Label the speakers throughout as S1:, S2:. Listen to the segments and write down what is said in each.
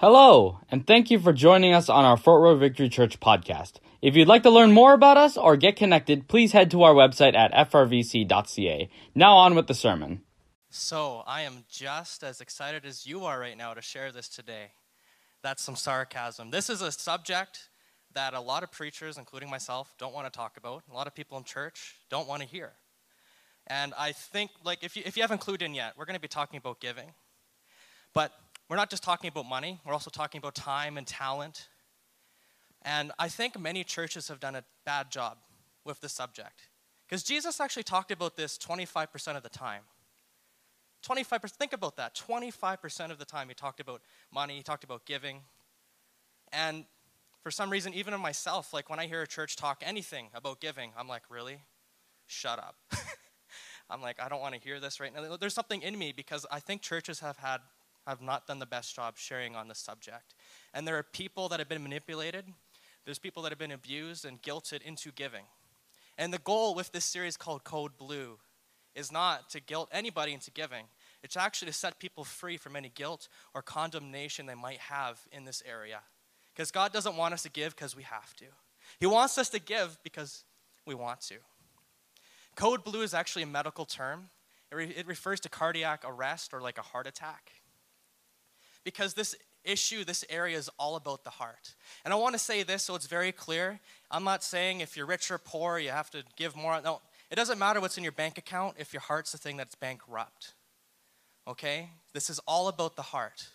S1: Hello, and thank you for joining us on our Fort Road Victory Church podcast. If you'd like to learn more about us or get connected, please head to our website at frvc.ca. Now on with the sermon.
S2: So, I am just as excited as you are right now to share this today. That's some sarcasm. This is a subject that a lot of preachers, including myself, don't want to talk about. A lot of people in church don't want to hear. And I think, like, if you, if you haven't clued in yet, we're going to be talking about giving. But we're not just talking about money, we're also talking about time and talent. And I think many churches have done a bad job with this subject. Because Jesus actually talked about this 25% of the time. 25%, think about that. 25% of the time he talked about money, he talked about giving. And for some reason, even in myself, like when I hear a church talk anything about giving, I'm like, really? Shut up. I'm like, I don't want to hear this right now. There's something in me because I think churches have had have not done the best job sharing on this subject. And there are people that have been manipulated, there's people that have been abused and guilted into giving. And the goal with this series called Code Blue is not to guilt anybody into giving. It's actually to set people free from any guilt or condemnation they might have in this area. Because God doesn't want us to give because we have to. He wants us to give because we want to. Code blue is actually a medical term. It, re- it refers to cardiac arrest or like a heart attack because this issue, this area is all about the heart. And I want to say this so it's very clear. I'm not saying if you're rich or poor, you have to give more. No, it doesn't matter what's in your bank account if your heart's the thing that's bankrupt. Okay? This is all about the heart.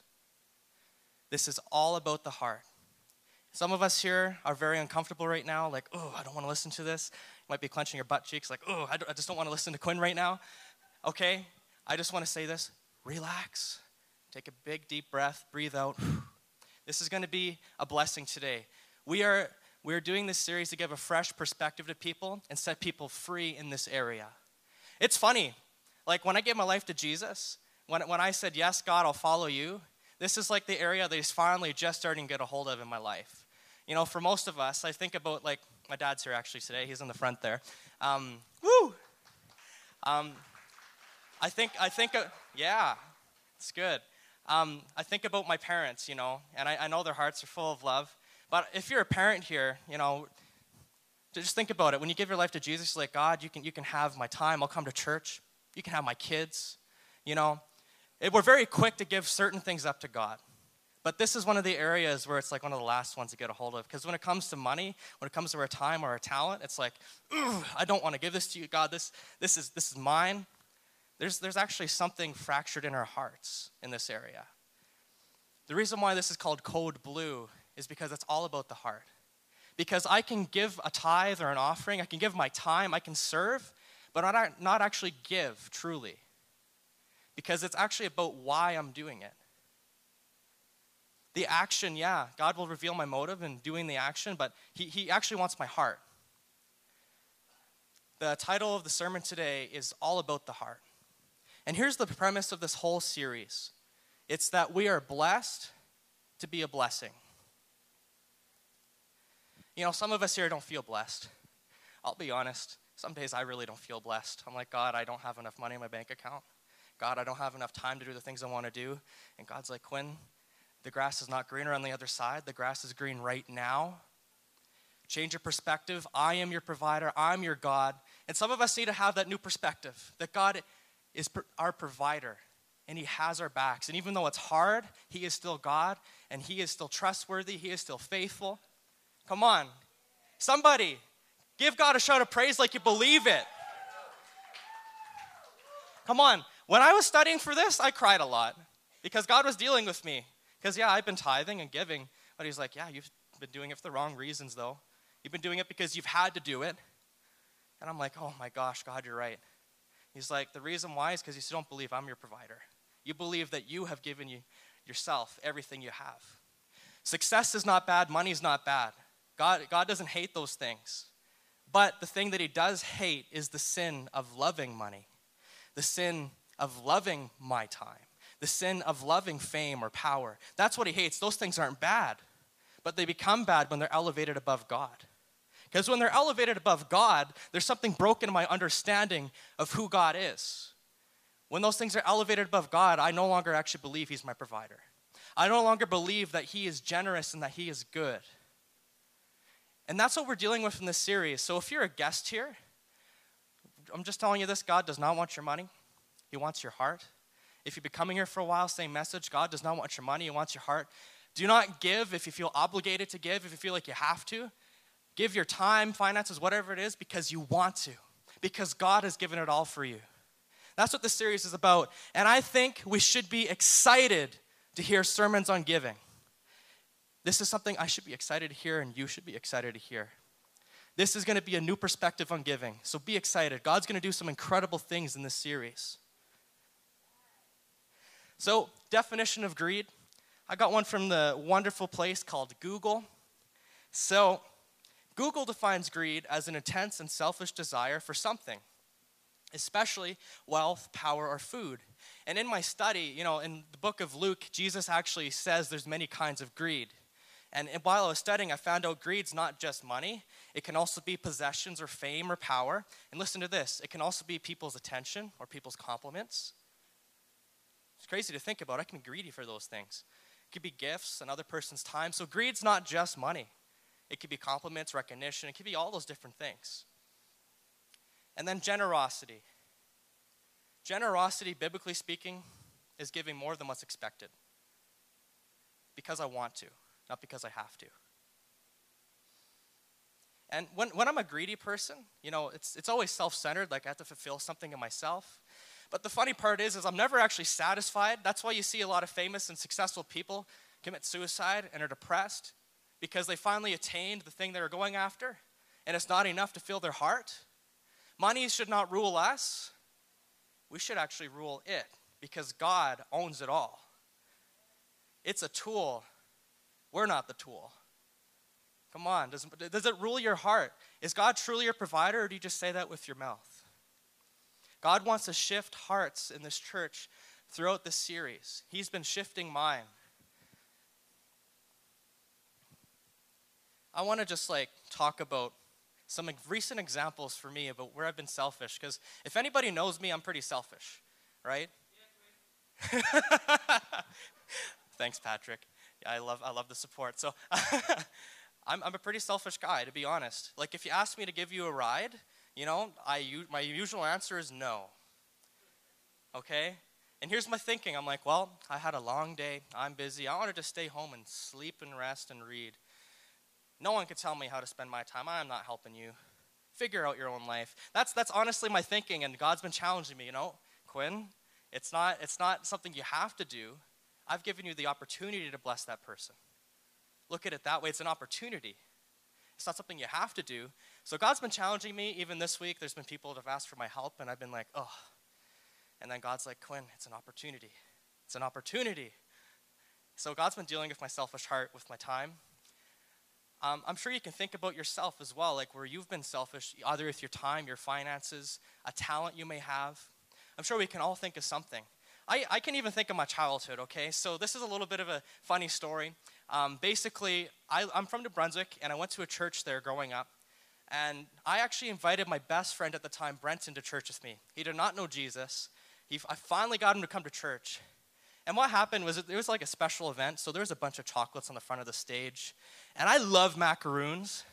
S2: This is all about the heart. Some of us here are very uncomfortable right now, like, oh, I don't want to listen to this. You might be clenching your butt cheeks, like, oh, I, I just don't want to listen to Quinn right now. Okay? I just want to say this relax Take a big, deep breath, breathe out. This is going to be a blessing today. We are, we are doing this series to give a fresh perspective to people and set people free in this area. It's funny, like when I gave my life to Jesus, when, when I said, Yes, God, I'll follow you, this is like the area that He's finally just starting to get a hold of in my life. You know, for most of us, I think about like my dad's here actually today. He's in the front there. Um, woo. Um, I think I think uh, yeah, it's good. Um, I think about my parents, you know, and I, I know their hearts are full of love. But if you're a parent here, you know, just think about it. When you give your life to Jesus, like, God, you can, you can have my time. I'll come to church. You can have my kids. You know, it, we're very quick to give certain things up to God. But this is one of the areas where it's like one of the last ones to get a hold of. Because when it comes to money, when it comes to our time or our talent, it's like, I don't want to give this to you, God. This, this, is, this is mine. There's, there's actually something fractured in our hearts in this area. The reason why this is called code blue is because it's all about the heart. Because I can give a tithe or an offering, I can give my time, I can serve, but not, not actually give truly. Because it's actually about why I'm doing it. The action, yeah, God will reveal my motive in doing the action, but He, he actually wants my heart. The title of the sermon today is All About the Heart. And here's the premise of this whole series it's that we are blessed to be a blessing. You know, some of us here don't feel blessed. I'll be honest. Some days I really don't feel blessed. I'm like, God, I don't have enough money in my bank account. God, I don't have enough time to do the things I want to do. And God's like, Quinn, the grass is not greener on the other side. The grass is green right now. Change your perspective. I am your provider. I'm your God. And some of us need to have that new perspective that God is our provider and he has our backs. And even though it's hard, he is still God and he is still trustworthy, he is still faithful. Come on. Somebody, give God a shout of praise like you believe it. Come on. When I was studying for this, I cried a lot because God was dealing with me. Because, yeah, I've been tithing and giving, but He's like, yeah, you've been doing it for the wrong reasons, though. You've been doing it because you've had to do it. And I'm like, oh my gosh, God, you're right. He's like, the reason why is because you still don't believe I'm your provider. You believe that you have given you yourself everything you have. Success is not bad, money is not bad. God, God doesn't hate those things. But the thing that he does hate is the sin of loving money, the sin of loving my time, the sin of loving fame or power. That's what he hates. Those things aren't bad, but they become bad when they're elevated above God. Because when they're elevated above God, there's something broken in my understanding of who God is. When those things are elevated above God, I no longer actually believe He's my provider. I no longer believe that He is generous and that He is good. And that's what we're dealing with in this series. So if you're a guest here, I'm just telling you this God does not want your money, He wants your heart. If you've been coming here for a while, same message God does not want your money, He wants your heart. Do not give if you feel obligated to give, if you feel like you have to. Give your time, finances, whatever it is, because you want to, because God has given it all for you. That's what this series is about. And I think we should be excited to hear sermons on giving. This is something I should be excited to hear, and you should be excited to hear. This is going to be a new perspective on giving. So be excited. God's going to do some incredible things in this series. So, definition of greed. I got one from the wonderful place called Google. So, Google defines greed as an intense and selfish desire for something, especially wealth, power, or food. And in my study, you know, in the book of Luke, Jesus actually says there's many kinds of greed. And while I was studying, I found out greed's not just money. It can also be possessions or fame or power. And listen to this it can also be people's attention or people's compliments. It's crazy to think about. I can be greedy for those things. It could be gifts, another person's time. So greed's not just money. It could be compliments, recognition, it could be all those different things. And then generosity. Generosity, biblically speaking, is giving more than what's expected because I want to not because I have to. And when, when I'm a greedy person, you know, it's, it's always self centered, like I have to fulfill something in myself. But the funny part is, is I'm never actually satisfied. That's why you see a lot of famous and successful people commit suicide and are depressed because they finally attained the thing they were going after, and it's not enough to fill their heart. Money should not rule us. We should actually rule it because God owns it all. It's a tool we're not the tool. Come on, does, does it rule your heart? Is God truly your provider, or do you just say that with your mouth? God wants to shift hearts in this church throughout this series. He's been shifting mine. I want to just like talk about some recent examples for me about where I've been selfish. Because if anybody knows me, I'm pretty selfish, right? Thanks, Patrick. I love, I love the support. So I'm, I'm a pretty selfish guy, to be honest. Like, if you ask me to give you a ride, you know, I, my usual answer is no. Okay? And here's my thinking I'm like, well, I had a long day. I'm busy. I wanted to stay home and sleep and rest and read. No one could tell me how to spend my time. I'm not helping you. Figure out your own life. That's, that's honestly my thinking, and God's been challenging me, you know, Quinn, it's not, it's not something you have to do. I've given you the opportunity to bless that person. Look at it that way. It's an opportunity. It's not something you have to do. So God's been challenging me. Even this week, there's been people that have asked for my help, and I've been like, oh. And then God's like, Quinn, it's an opportunity. It's an opportunity. So God's been dealing with my selfish heart with my time. Um, I'm sure you can think about yourself as well, like where you've been selfish, either with your time, your finances, a talent you may have. I'm sure we can all think of something. I, I can even think of my childhood, okay? So this is a little bit of a funny story. Um, basically, I, I'm from New Brunswick, and I went to a church there growing up. And I actually invited my best friend at the time, Brenton, to church with me. He did not know Jesus. He, I finally got him to come to church. And what happened was it, was like a special event. So there was a bunch of chocolates on the front of the stage. And I love macaroons.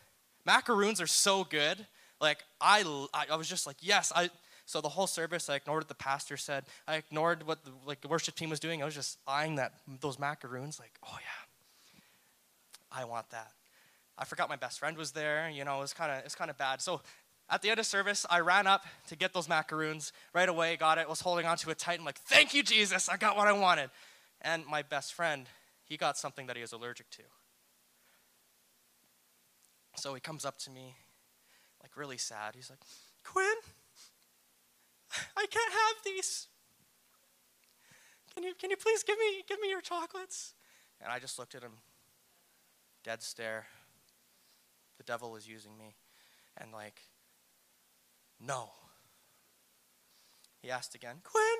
S2: Macaroons are so good. Like, I, I was just like, yes, I, so the whole service, I ignored what the pastor said. I ignored what the like the worship team was doing. I was just eyeing that those macaroons, like, oh yeah, I want that. I forgot my best friend was there. You know, it was kind of it's kind of bad. So at the end of service, I ran up to get those macaroons right away. Got it. Was holding onto it tight. I'm like, thank you, Jesus. I got what I wanted. And my best friend, he got something that he was allergic to. So he comes up to me, like really sad. He's like, Quinn, I can't have these. Can you, can you please give me, give me your chocolates? And I just looked at him, dead stare. The devil was using me. And like, no. He asked again, Quinn,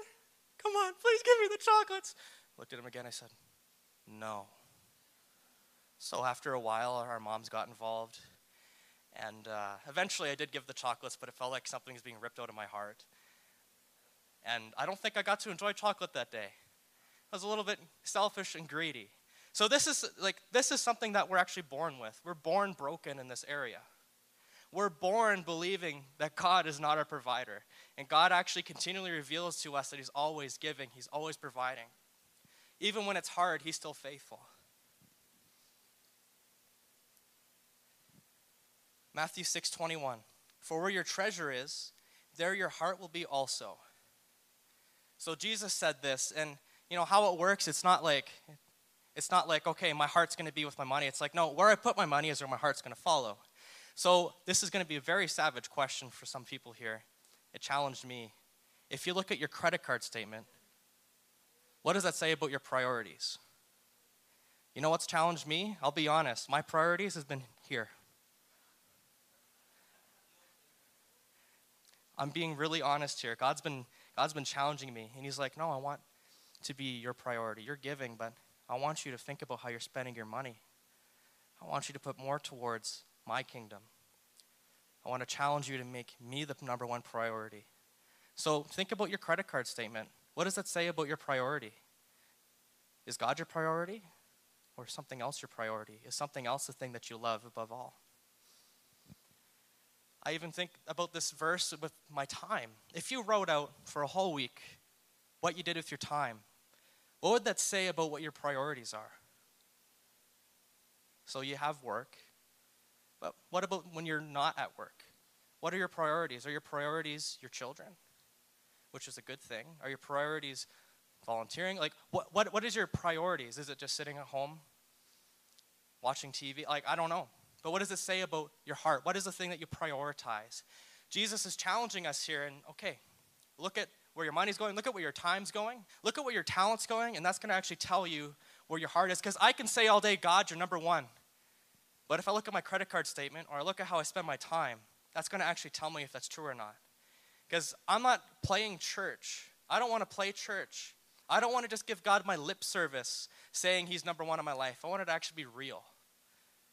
S2: come on, please give me the chocolates. Looked at him again. I said, no. So after a while, our moms got involved. And uh, eventually I did give the chocolates, but it felt like something was being ripped out of my heart. And I don't think I got to enjoy chocolate that day. I was a little bit selfish and greedy. So this is like this is something that we're actually born with. We're born broken in this area. We're born believing that God is not our provider. And God actually continually reveals to us that He's always giving, He's always providing. Even when it's hard, He's still faithful. Matthew 6 21. For where your treasure is, there your heart will be also. So Jesus said this, and you know how it works, it's not like it's not like, okay, my heart's gonna be with my money. It's like, no, where I put my money is where my heart's gonna follow. So this is gonna be a very savage question for some people here. It challenged me. If you look at your credit card statement, what does that say about your priorities? You know what's challenged me? I'll be honest. My priorities has been here. I'm being really honest here. God's been, God's been challenging me. And He's like, No, I want to be your priority. You're giving, but I want you to think about how you're spending your money. I want you to put more towards my kingdom. I want to challenge you to make me the number one priority. So think about your credit card statement. What does that say about your priority? Is God your priority? Or something else your priority? Is something else the thing that you love above all? I even think about this verse with my time. If you wrote out for a whole week what you did with your time, what would that say about what your priorities are? So you have work, but what about when you're not at work? What are your priorities? Are your priorities your children? Which is a good thing. Are your priorities volunteering? Like, what, what, what is your priorities? Is it just sitting at home watching TV? Like, I don't know. But what does it say about your heart? What is the thing that you prioritize? Jesus is challenging us here, and okay, look at where your money's going, look at where your time's going, look at where your talent's going, and that's going to actually tell you where your heart is. Because I can say all day, God, you're number one. But if I look at my credit card statement or I look at how I spend my time, that's going to actually tell me if that's true or not. Because I'm not playing church. I don't want to play church. I don't want to just give God my lip service saying He's number one in my life. I want it to actually be real.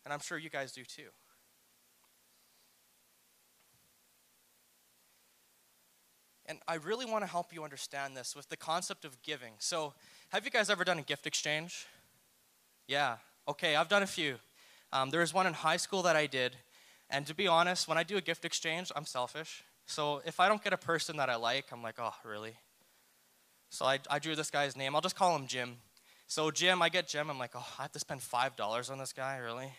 S2: And I'm sure you guys do too. And I really want to help you understand this with the concept of giving. So, have you guys ever done a gift exchange? Yeah. Okay, I've done a few. Um, there was one in high school that I did. And to be honest, when I do a gift exchange, I'm selfish. So, if I don't get a person that I like, I'm like, oh, really? So, I, I drew this guy's name. I'll just call him Jim. So, Jim, I get Jim. I'm like, oh, I have to spend $5 on this guy, really?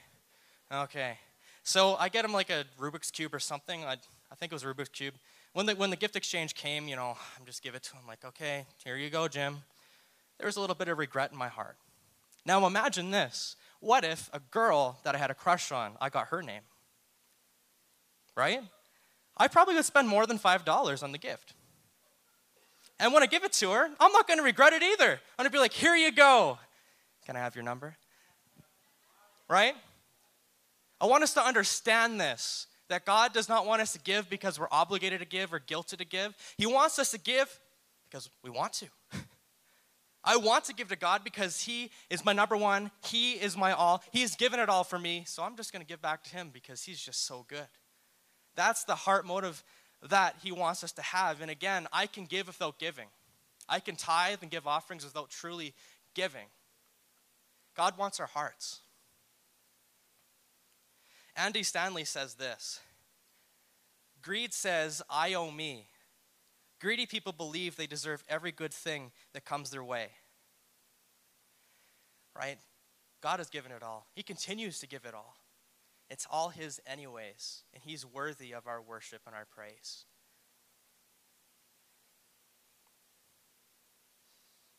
S2: Okay. So I get him like a Rubik's Cube or something. I, I think it was Rubik's Cube. When the, when the gift exchange came, you know, I'm just give it to him like, okay, here you go, Jim. There was a little bit of regret in my heart. Now imagine this. What if a girl that I had a crush on, I got her name? Right? I probably would spend more than $5 on the gift. And when I give it to her, I'm not to regret it either. I'm to be like, here you go. Can I have your number? Right? I want us to understand this that God does not want us to give because we're obligated to give or guilted to give. He wants us to give because we want to. I want to give to God because He is my number one. He is my all. He's given it all for me. So I'm just going to give back to Him because He's just so good. That's the heart motive that He wants us to have. And again, I can give without giving, I can tithe and give offerings without truly giving. God wants our hearts. Andy Stanley says this Greed says, I owe me. Greedy people believe they deserve every good thing that comes their way. Right? God has given it all, He continues to give it all. It's all His, anyways, and He's worthy of our worship and our praise.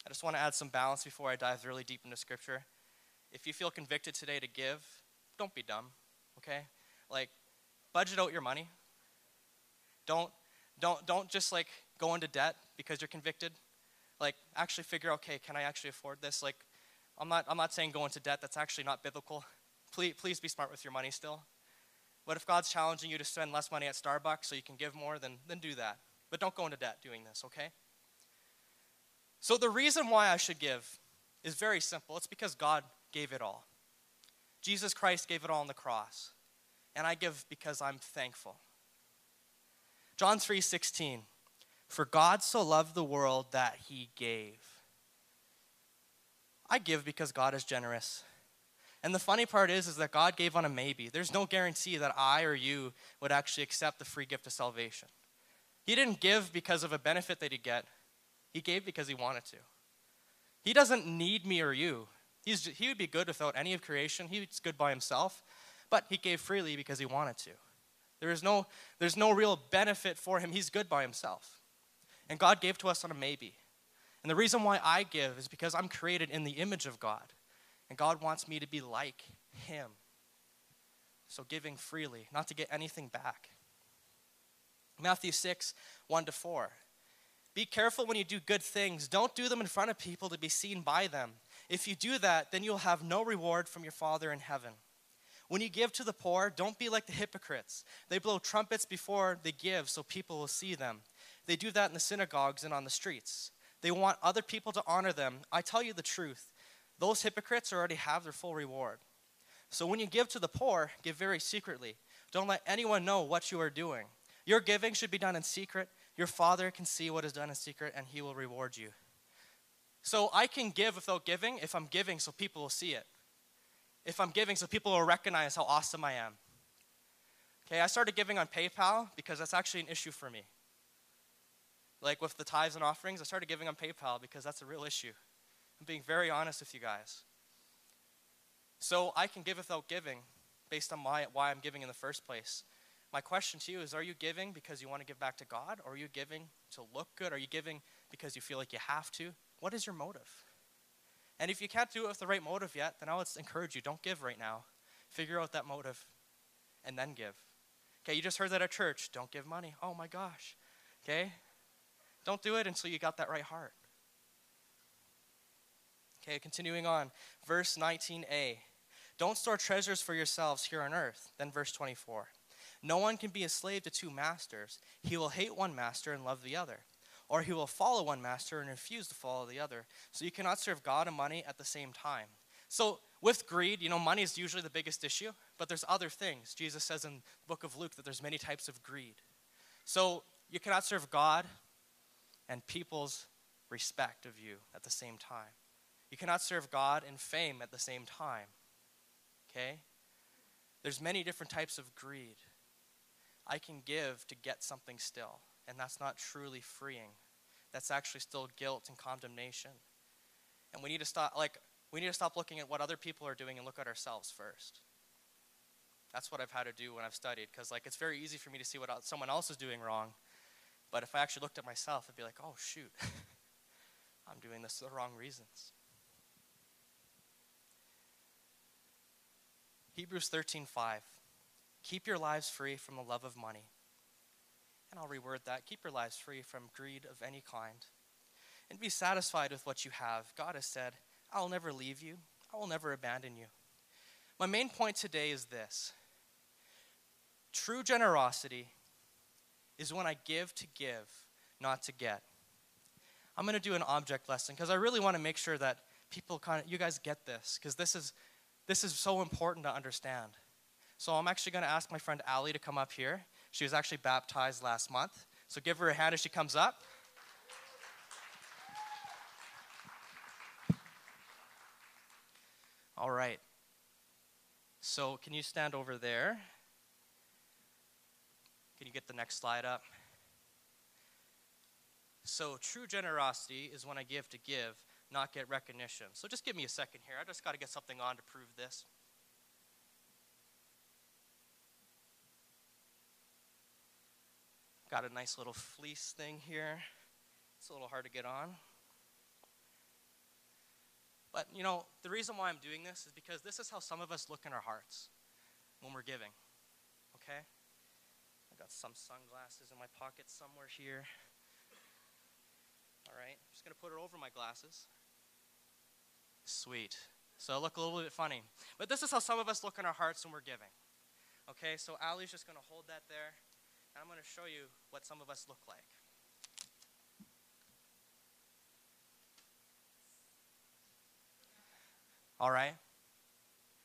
S2: I just want to add some balance before I dive really deep into Scripture. If you feel convicted today to give, don't be dumb okay? Like, budget out your money. Don't, don't, don't just like go into debt because you're convicted. Like, actually figure, okay, can I actually afford this? Like, I'm not, I'm not saying go into debt. That's actually not biblical. Please, please be smart with your money still. But if God's challenging you to spend less money at Starbucks so you can give more, then, then do that. But don't go into debt doing this, okay? So the reason why I should give is very simple. It's because God gave it all. Jesus Christ gave it all on the cross. And I give because I'm thankful. John 3:16 For God so loved the world that he gave. I give because God is generous. And the funny part is, is that God gave on a maybe. There's no guarantee that I or you would actually accept the free gift of salvation. He didn't give because of a benefit that he'd get. He gave because he wanted to. He doesn't need me or you. He's, he would be good without any of creation. He's good by himself. But he gave freely because he wanted to. There is no, there's no real benefit for him. He's good by himself. And God gave to us on a maybe. And the reason why I give is because I'm created in the image of God. And God wants me to be like Him. So giving freely, not to get anything back. Matthew 6, 1 to 4. Be careful when you do good things. Don't do them in front of people to be seen by them. If you do that, then you'll have no reward from your Father in heaven. When you give to the poor, don't be like the hypocrites. They blow trumpets before they give so people will see them. They do that in the synagogues and on the streets. They want other people to honor them. I tell you the truth those hypocrites already have their full reward. So when you give to the poor, give very secretly. Don't let anyone know what you are doing. Your giving should be done in secret. Your Father can see what is done in secret, and He will reward you. So I can give without giving if I'm giving so people will see it. If I'm giving so people will recognize how awesome I am. Okay, I started giving on PayPal because that's actually an issue for me. Like with the tithes and offerings, I started giving on PayPal because that's a real issue. I'm being very honest with you guys. So I can give without giving based on my, why I'm giving in the first place. My question to you is Are you giving because you want to give back to God? Or are you giving to look good? Are you giving because you feel like you have to? What is your motive? And if you can't do it with the right motive yet, then I would encourage you don't give right now. Figure out that motive and then give. Okay, you just heard that at church. Don't give money. Oh my gosh. Okay? Don't do it until you got that right heart. Okay, continuing on. Verse 19a. Don't store treasures for yourselves here on earth. Then verse 24. No one can be a slave to two masters. He will hate one master and love the other. Or he will follow one master and refuse to follow the other. So you cannot serve God and money at the same time. So with greed, you know, money is usually the biggest issue, but there's other things. Jesus says in the book of Luke that there's many types of greed. So you cannot serve God and people's respect of you at the same time. You cannot serve God and fame at the same time. Okay? There's many different types of greed. I can give to get something still, and that's not truly freeing. That's actually still guilt and condemnation. And we need to stop like we need to stop looking at what other people are doing and look at ourselves first. That's what I've had to do when I've studied because like it's very easy for me to see what someone else is doing wrong. But if I actually looked at myself, I'd be like, "Oh shoot. I'm doing this for the wrong reasons." Hebrews 13:5. Keep your lives free from the love of money. And I'll reword that. Keep your lives free from greed of any kind. And be satisfied with what you have. God has said, I will never leave you. I will never abandon you. My main point today is this. True generosity is when I give to give, not to get. I'm going to do an object lesson because I really want to make sure that people kind of you guys get this because this is this is so important to understand. So I'm actually going to ask my friend Allie to come up here. She was actually baptized last month. So give her a hand as she comes up. All right. So can you stand over there? Can you get the next slide up? So true generosity is when I give to give, not get recognition. So just give me a second here. I just got to get something on to prove this. Got a nice little fleece thing here. It's a little hard to get on. But, you know, the reason why I'm doing this is because this is how some of us look in our hearts when we're giving. Okay? Got some sunglasses in my pocket somewhere here. All right, I'm just going to put it over my glasses. Sweet. So I look a little bit funny. But this is how some of us look in our hearts when we're giving. Okay, so Ali's just going to hold that there, and I'm going to show you what some of us look like. All right?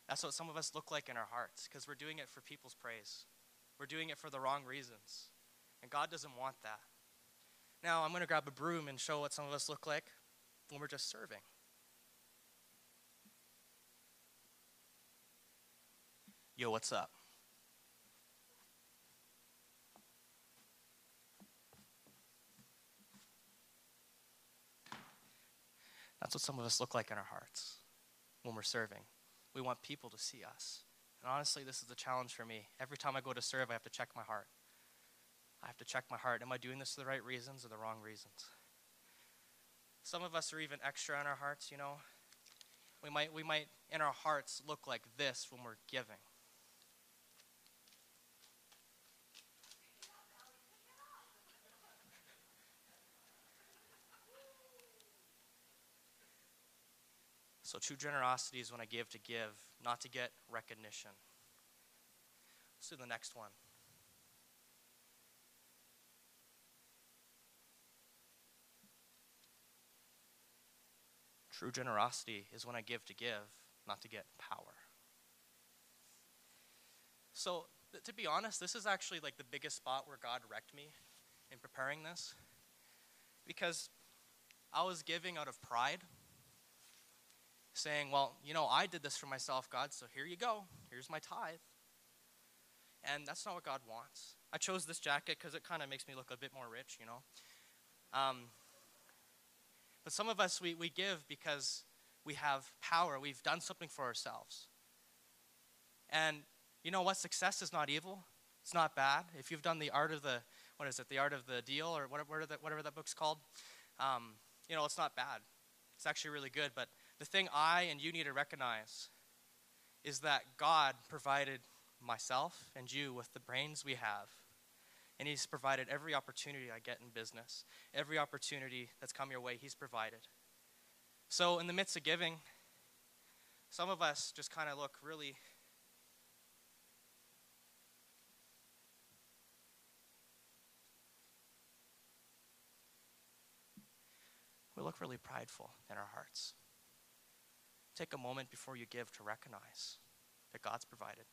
S2: That's what some of us look like in our hearts because we're doing it for people's praise. We're doing it for the wrong reasons. And God doesn't want that. Now, I'm going to grab a broom and show what some of us look like when we're just serving. Yo, what's up? That's what some of us look like in our hearts when we're serving. We want people to see us. And honestly, this is a challenge for me. Every time I go to serve, I have to check my heart. I have to check my heart. Am I doing this for the right reasons or the wrong reasons? Some of us are even extra in our hearts, you know. We might, we might in our hearts look like this when we're giving. So, true generosity is when I give to give, not to get recognition. Let's do the next one. True generosity is when I give to give, not to get power. So, th- to be honest, this is actually like the biggest spot where God wrecked me in preparing this. Because I was giving out of pride saying, Well, you know, I did this for myself, God, so here you go. Here's my tithe. And that's not what God wants. I chose this jacket because it kind of makes me look a bit more rich, you know. Um, but some of us, we, we give because we have power. We've done something for ourselves. And you know what? Success is not evil. It's not bad. If you've done the art of the, what is it, the art of the deal or whatever, whatever that book's called, um, you know, it's not bad. It's actually really good. But the thing I and you need to recognize is that God provided myself and you with the brains we have. And He's provided every opportunity I get in business, every opportunity that's come your way, He's provided. So, in the midst of giving, some of us just kind of look really. We look really prideful in our hearts. Take a moment before you give to recognize that God's provided.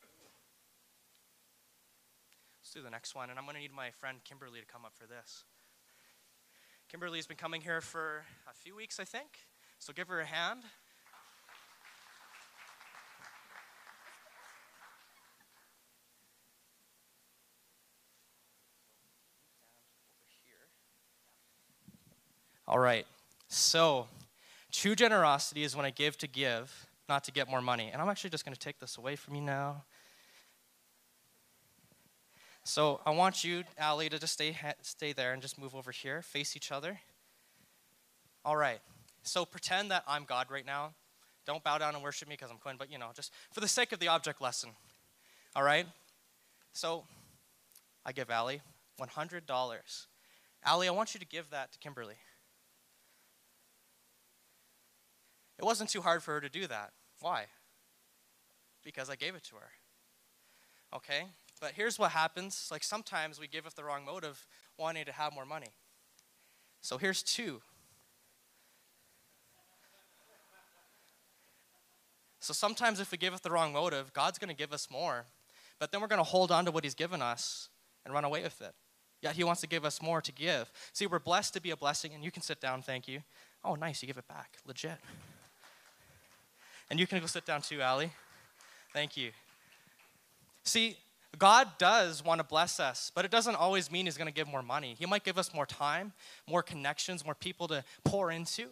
S2: Let's do the next one, and I'm going to need my friend Kimberly to come up for this. Kimberly's been coming here for a few weeks, I think, so give her a hand. All right, so True generosity is when I give to give, not to get more money. And I'm actually just going to take this away from you now. So I want you, Ali, to just stay, stay there and just move over here, face each other. All right. So pretend that I'm God right now. Don't bow down and worship me because I'm Quinn, but you know, just for the sake of the object lesson. All right? So I give Ali $100. Ali, I want you to give that to Kimberly. It wasn't too hard for her to do that. Why? Because I gave it to her. Okay? But here's what happens like sometimes we give with the wrong motive, wanting to have more money. So here's two. So sometimes if we give with the wrong motive, God's going to give us more, but then we're going to hold on to what He's given us and run away with it. Yet He wants to give us more to give. See, we're blessed to be a blessing, and you can sit down, thank you. Oh, nice, you give it back. Legit. And you can go sit down too, Allie. Thank you. See, God does want to bless us, but it doesn't always mean He's going to give more money. He might give us more time, more connections, more people to pour into.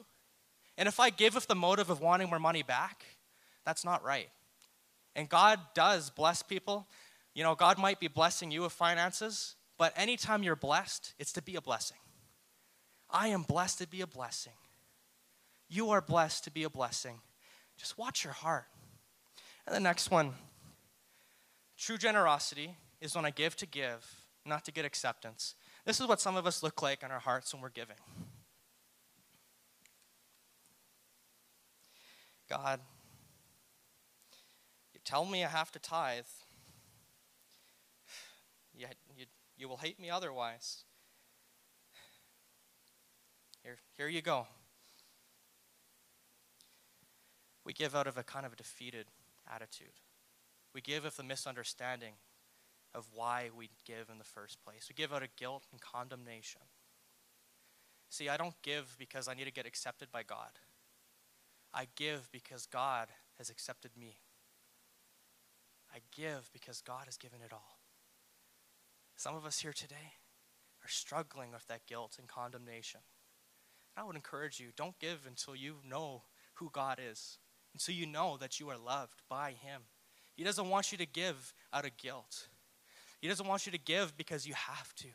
S2: And if I give with the motive of wanting more money back, that's not right. And God does bless people. You know, God might be blessing you with finances, but anytime you're blessed, it's to be a blessing. I am blessed to be a blessing. You are blessed to be a blessing. Just watch your heart. And the next one true generosity is when I give to give, not to get acceptance. This is what some of us look like in our hearts when we're giving. God, you tell me I have to tithe. Yet you, you will hate me otherwise. Here, here you go we give out of a kind of a defeated attitude. We give with a misunderstanding of why we give in the first place. We give out of guilt and condemnation. See, I don't give because I need to get accepted by God. I give because God has accepted me. I give because God has given it all. Some of us here today are struggling with that guilt and condemnation. I would encourage you don't give until you know who God is, until you know that you are loved by Him. He doesn't want you to give out of guilt, He doesn't want you to give because you have to.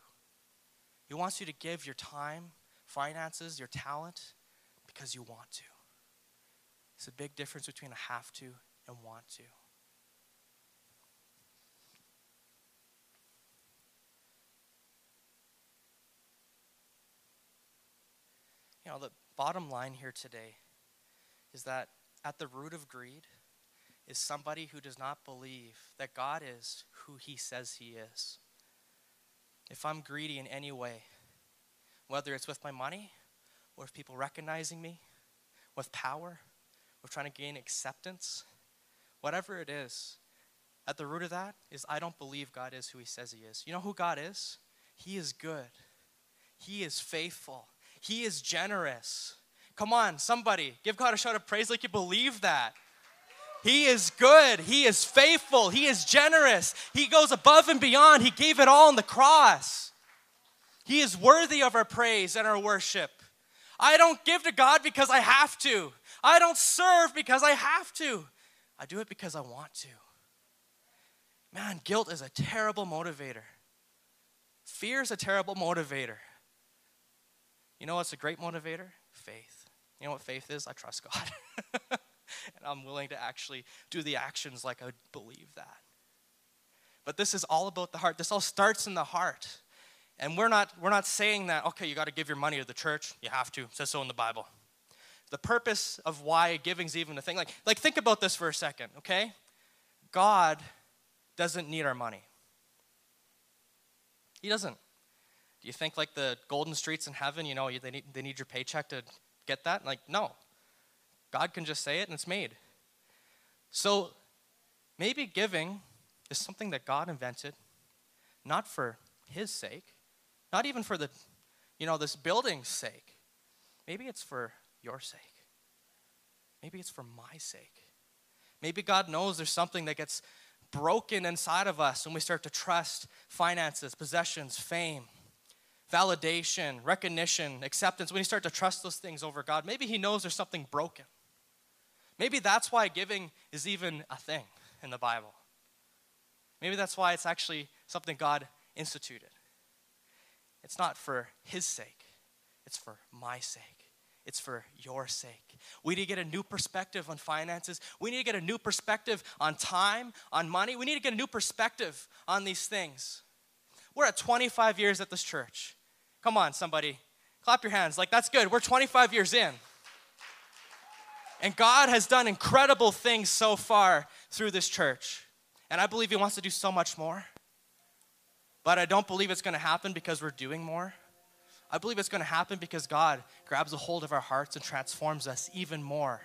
S2: He wants you to give your time, finances, your talent because you want to. It's a big difference between a have to and want to. You know, the bottom line here today is that at the root of greed is somebody who does not believe that God is who he says he is. If I'm greedy in any way, whether it's with my money, or with people recognizing me, with power, with trying to gain acceptance, whatever it is, at the root of that is I don't believe God is who he says he is. You know who God is? He is good, He is faithful, He is generous. Come on, somebody, give God a shout of praise like you believe that. He is good. He is faithful. He is generous. He goes above and beyond. He gave it all on the cross. He is worthy of our praise and our worship. I don't give to God because I have to. I don't serve because I have to. I do it because I want to. Man, guilt is a terrible motivator. Fear is a terrible motivator. You know what's a great motivator? Faith. You know what faith is? I trust God. and I'm willing to actually do the actions like I believe that. But this is all about the heart. This all starts in the heart. And we're not, we're not saying that, okay, you got to give your money to the church. You have to. It says so in the Bible. The purpose of why giving's even a thing. Like, like think about this for a second, okay? God doesn't need our money. He doesn't. Do you think like the golden streets in heaven, you know, they need, they need your paycheck to get that? Like, no. God can just say it and it's made. So maybe giving is something that God invented, not for his sake, not even for the, you know, this building's sake. Maybe it's for your sake. Maybe it's for my sake. Maybe God knows there's something that gets broken inside of us when we start to trust finances, possessions, fame, validation, recognition, acceptance. When you start to trust those things over God, maybe He knows there's something broken. Maybe that's why giving is even a thing in the Bible. Maybe that's why it's actually something God instituted. It's not for His sake, it's for my sake. It's for your sake. We need to get a new perspective on finances. We need to get a new perspective on time, on money. We need to get a new perspective on these things. We're at 25 years at this church. Come on, somebody. Clap your hands. Like, that's good. We're 25 years in. And God has done incredible things so far through this church. And I believe He wants to do so much more. But I don't believe it's going to happen because we're doing more. I believe it's going to happen because God grabs a hold of our hearts and transforms us even more.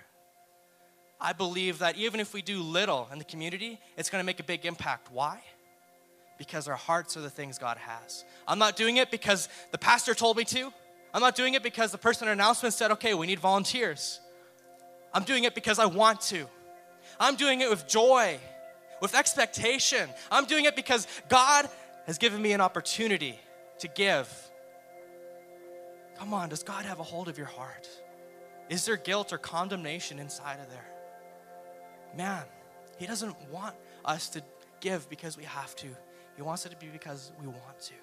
S2: I believe that even if we do little in the community, it's going to make a big impact. Why? Because our hearts are the things God has. I'm not doing it because the pastor told me to. I'm not doing it because the person in announcement said, okay, we need volunteers. I'm doing it because I want to. I'm doing it with joy, with expectation. I'm doing it because God has given me an opportunity to give Come on, does God have a hold of your heart? Is there guilt or condemnation inside of there? Man, He doesn't want us to give because we have to, He wants it to be because we want to.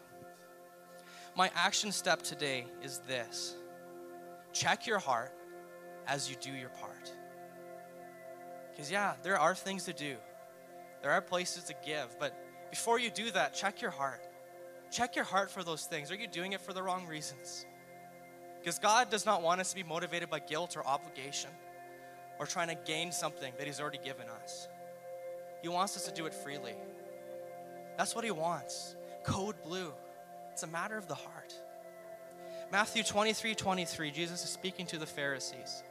S2: My action step today is this check your heart as you do your part. Because, yeah, there are things to do, there are places to give, but before you do that, check your heart. Check your heart for those things. Are you doing it for the wrong reasons? Because God does not want us to be motivated by guilt or obligation or trying to gain something that He's already given us. He wants us to do it freely. That's what He wants. Code blue. It's a matter of the heart. Matthew 23 23, Jesus is speaking to the Pharisees.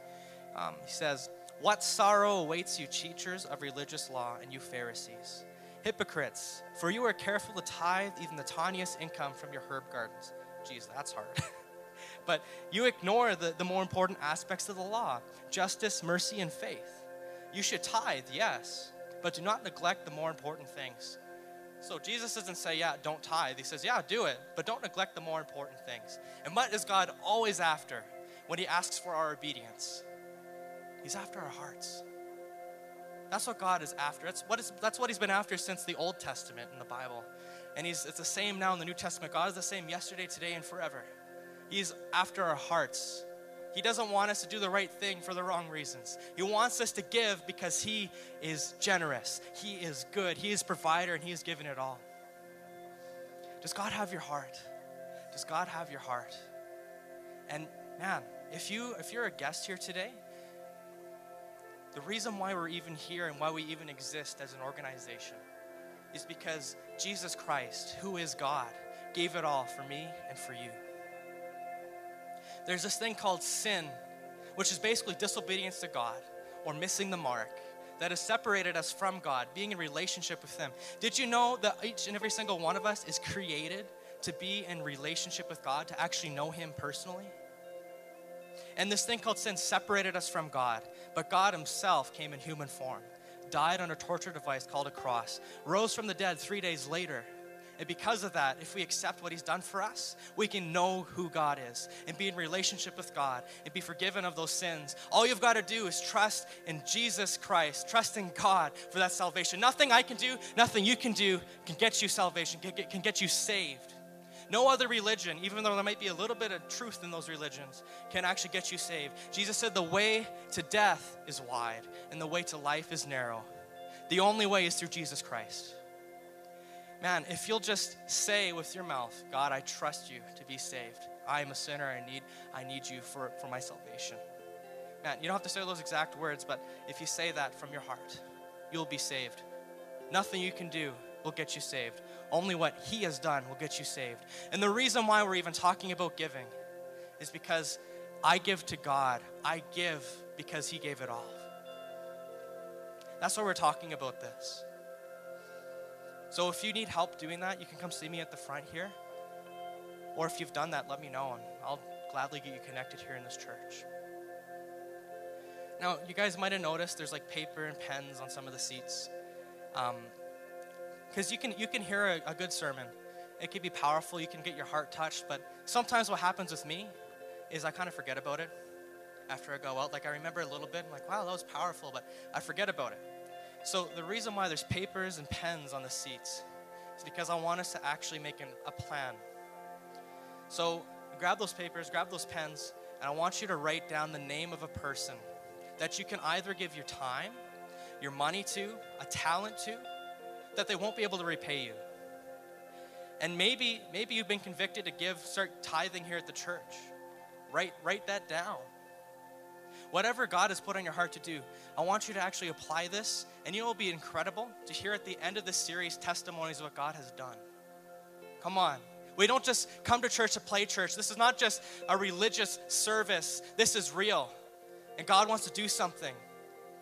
S2: Um, he says, What sorrow awaits you, teachers of religious law, and you Pharisees? Hypocrites, for you are careful to tithe even the tiniest income from your herb gardens. Jeez, that's hard. but you ignore the, the more important aspects of the law justice, mercy, and faith. You should tithe, yes, but do not neglect the more important things. So Jesus doesn't say, yeah, don't tithe. He says, yeah, do it, but don't neglect the more important things. And what is God always after when He asks for our obedience? He's after our hearts. That's what God is after. That's what, is, that's what He's been after since the Old Testament in the Bible. And he's, it's the same now in the New Testament. God is the same yesterday, today, and forever. He's after our hearts. He doesn't want us to do the right thing for the wrong reasons. He wants us to give because He is generous. He is good. He is provider and He has given it all. Does God have your heart? Does God have your heart? And man, if you if you're a guest here today, the reason why we're even here and why we even exist as an organization is because Jesus Christ, who is God, gave it all for me and for you. There's this thing called sin, which is basically disobedience to God or missing the mark that has separated us from God, being in relationship with Him. Did you know that each and every single one of us is created to be in relationship with God, to actually know Him personally? And this thing called sin separated us from God, but God Himself came in human form, died on a torture device called a cross, rose from the dead three days later. And because of that, if we accept what He's done for us, we can know who God is and be in relationship with God and be forgiven of those sins. All you've got to do is trust in Jesus Christ, trust in God for that salvation. Nothing I can do, nothing you can do can get you salvation, can get, can get you saved. No other religion, even though there might be a little bit of truth in those religions, can actually get you saved. Jesus said the way to death is wide and the way to life is narrow. The only way is through Jesus Christ. Man, if you'll just say with your mouth, God, I trust you to be saved. I am a sinner. I need, I need you for, for my salvation. Man, you don't have to say those exact words, but if you say that from your heart, you'll be saved. Nothing you can do will get you saved. Only what He has done will get you saved. And the reason why we're even talking about giving is because I give to God. I give because He gave it all. That's why we're talking about this. So if you need help doing that, you can come see me at the front here. Or if you've done that, let me know and I'll gladly get you connected here in this church. Now, you guys might have noticed there's like paper and pens on some of the seats. Um, because you can you can hear a, a good sermon it can be powerful you can get your heart touched but sometimes what happens with me is i kind of forget about it after i go out like i remember a little bit i'm like wow that was powerful but i forget about it so the reason why there's papers and pens on the seats is because i want us to actually make an, a plan so grab those papers grab those pens and i want you to write down the name of a person that you can either give your time your money to a talent to that they won't be able to repay you. And maybe, maybe you've been convicted to give, start tithing here at the church. Write, write that down. Whatever God has put on your heart to do, I want you to actually apply this, and you will be incredible to hear at the end of this series testimonies of what God has done. Come on. We don't just come to church to play church. This is not just a religious service. This is real. And God wants to do something.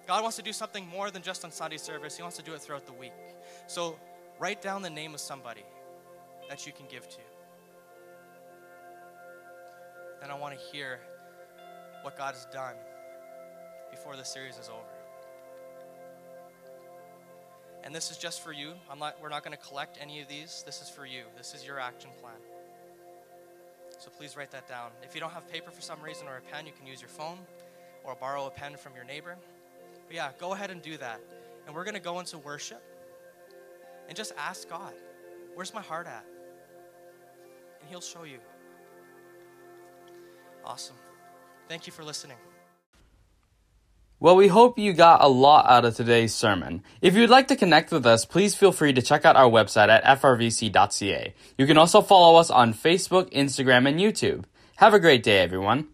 S2: God wants to do something more than just on Sunday service. He wants to do it throughout the week. So write down the name of somebody that you can give to. And I want to hear what God has done before the series is over. And this is just for you. Not, we're not going to collect any of these. This is for you. This is your action plan. So please write that down. If you don't have paper for some reason or a pen, you can use your phone or borrow a pen from your neighbor. But yeah, go ahead and do that. And we're going to go into worship and just ask God, where's my heart at? And He'll show you. Awesome. Thank you for listening.
S1: Well, we hope you got a lot out of today's sermon. If you'd like to connect with us, please feel free to check out our website at frvc.ca. You can also follow us on Facebook, Instagram, and YouTube. Have a great day, everyone.